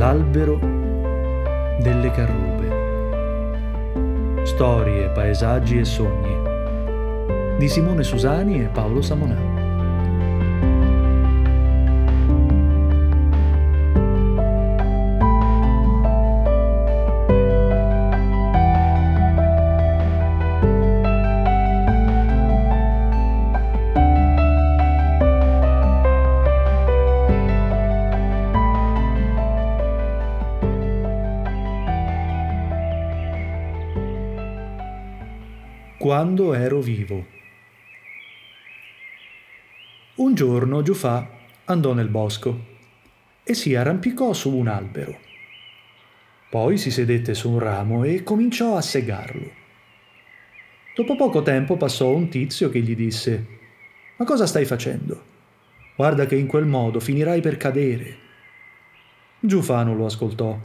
L'albero delle carrube. Storie, paesaggi e sogni di Simone Susani e Paolo Samonà. Quando ero vivo. Un giorno Giufà andò nel bosco e si arrampicò su un albero. Poi si sedette su un ramo e cominciò a segarlo. Dopo poco tempo passò un tizio che gli disse Ma cosa stai facendo? Guarda che in quel modo finirai per cadere. Giufà non lo ascoltò.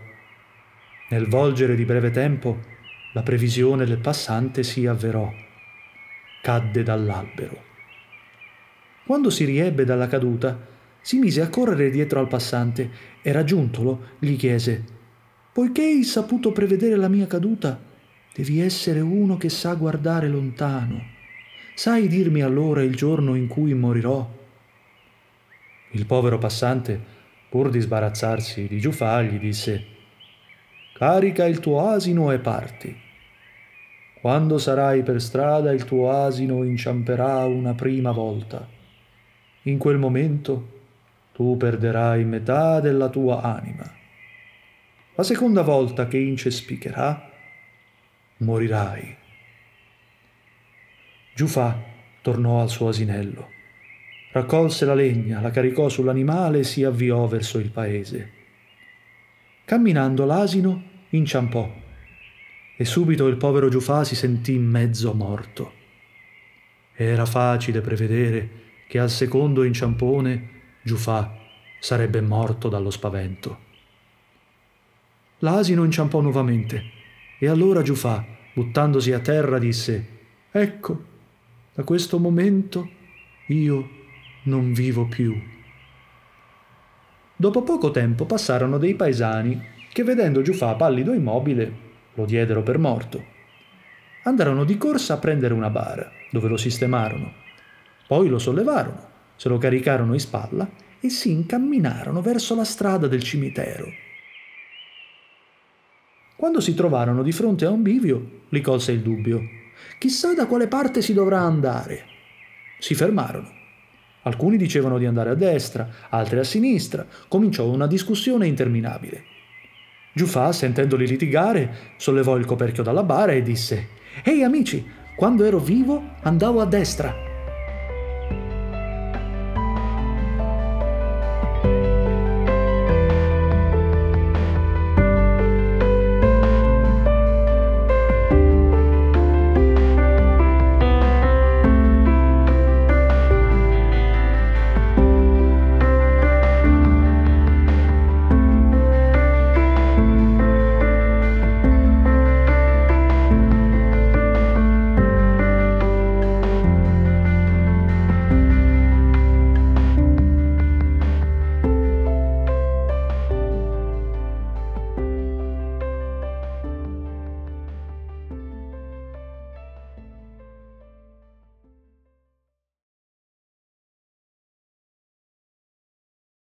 Nel volgere di breve tempo la previsione del passante si avverò. Cadde dall'albero. Quando si riebbe dalla caduta, si mise a correre dietro al passante e raggiuntolo gli chiese Poiché hai saputo prevedere la mia caduta, devi essere uno che sa guardare lontano. Sai dirmi allora il giorno in cui morirò? Il povero passante, pur di sbarazzarsi di Giufà, gli disse Carica il tuo asino e parti. Quando sarai per strada il tuo asino inciamperà una prima volta. In quel momento tu perderai metà della tua anima. La seconda volta che incespicherà, morirai. Giufà tornò al suo asinello. Raccolse la legna, la caricò sull'animale e si avviò verso il paese. Camminando l'asino inciampò e subito il povero Giufà si sentì mezzo morto. Era facile prevedere che al secondo inciampone Giufà sarebbe morto dallo spavento. L'asino inciampò nuovamente e allora Giufà, buttandosi a terra, disse Ecco, da questo momento io non vivo più. Dopo poco tempo passarono dei paesani che vedendo Giufà pallido e immobile lo diedero per morto. Andarono di corsa a prendere una bara, dove lo sistemarono. Poi lo sollevarono, se lo caricarono in spalla e si incamminarono verso la strada del cimitero. Quando si trovarono di fronte a un bivio, li colse il dubbio. Chissà da quale parte si dovrà andare. Si fermarono. Alcuni dicevano di andare a destra, altri a sinistra. Cominciò una discussione interminabile. Giufà, sentendoli litigare, sollevò il coperchio dalla bara e disse Ehi amici, quando ero vivo andavo a destra,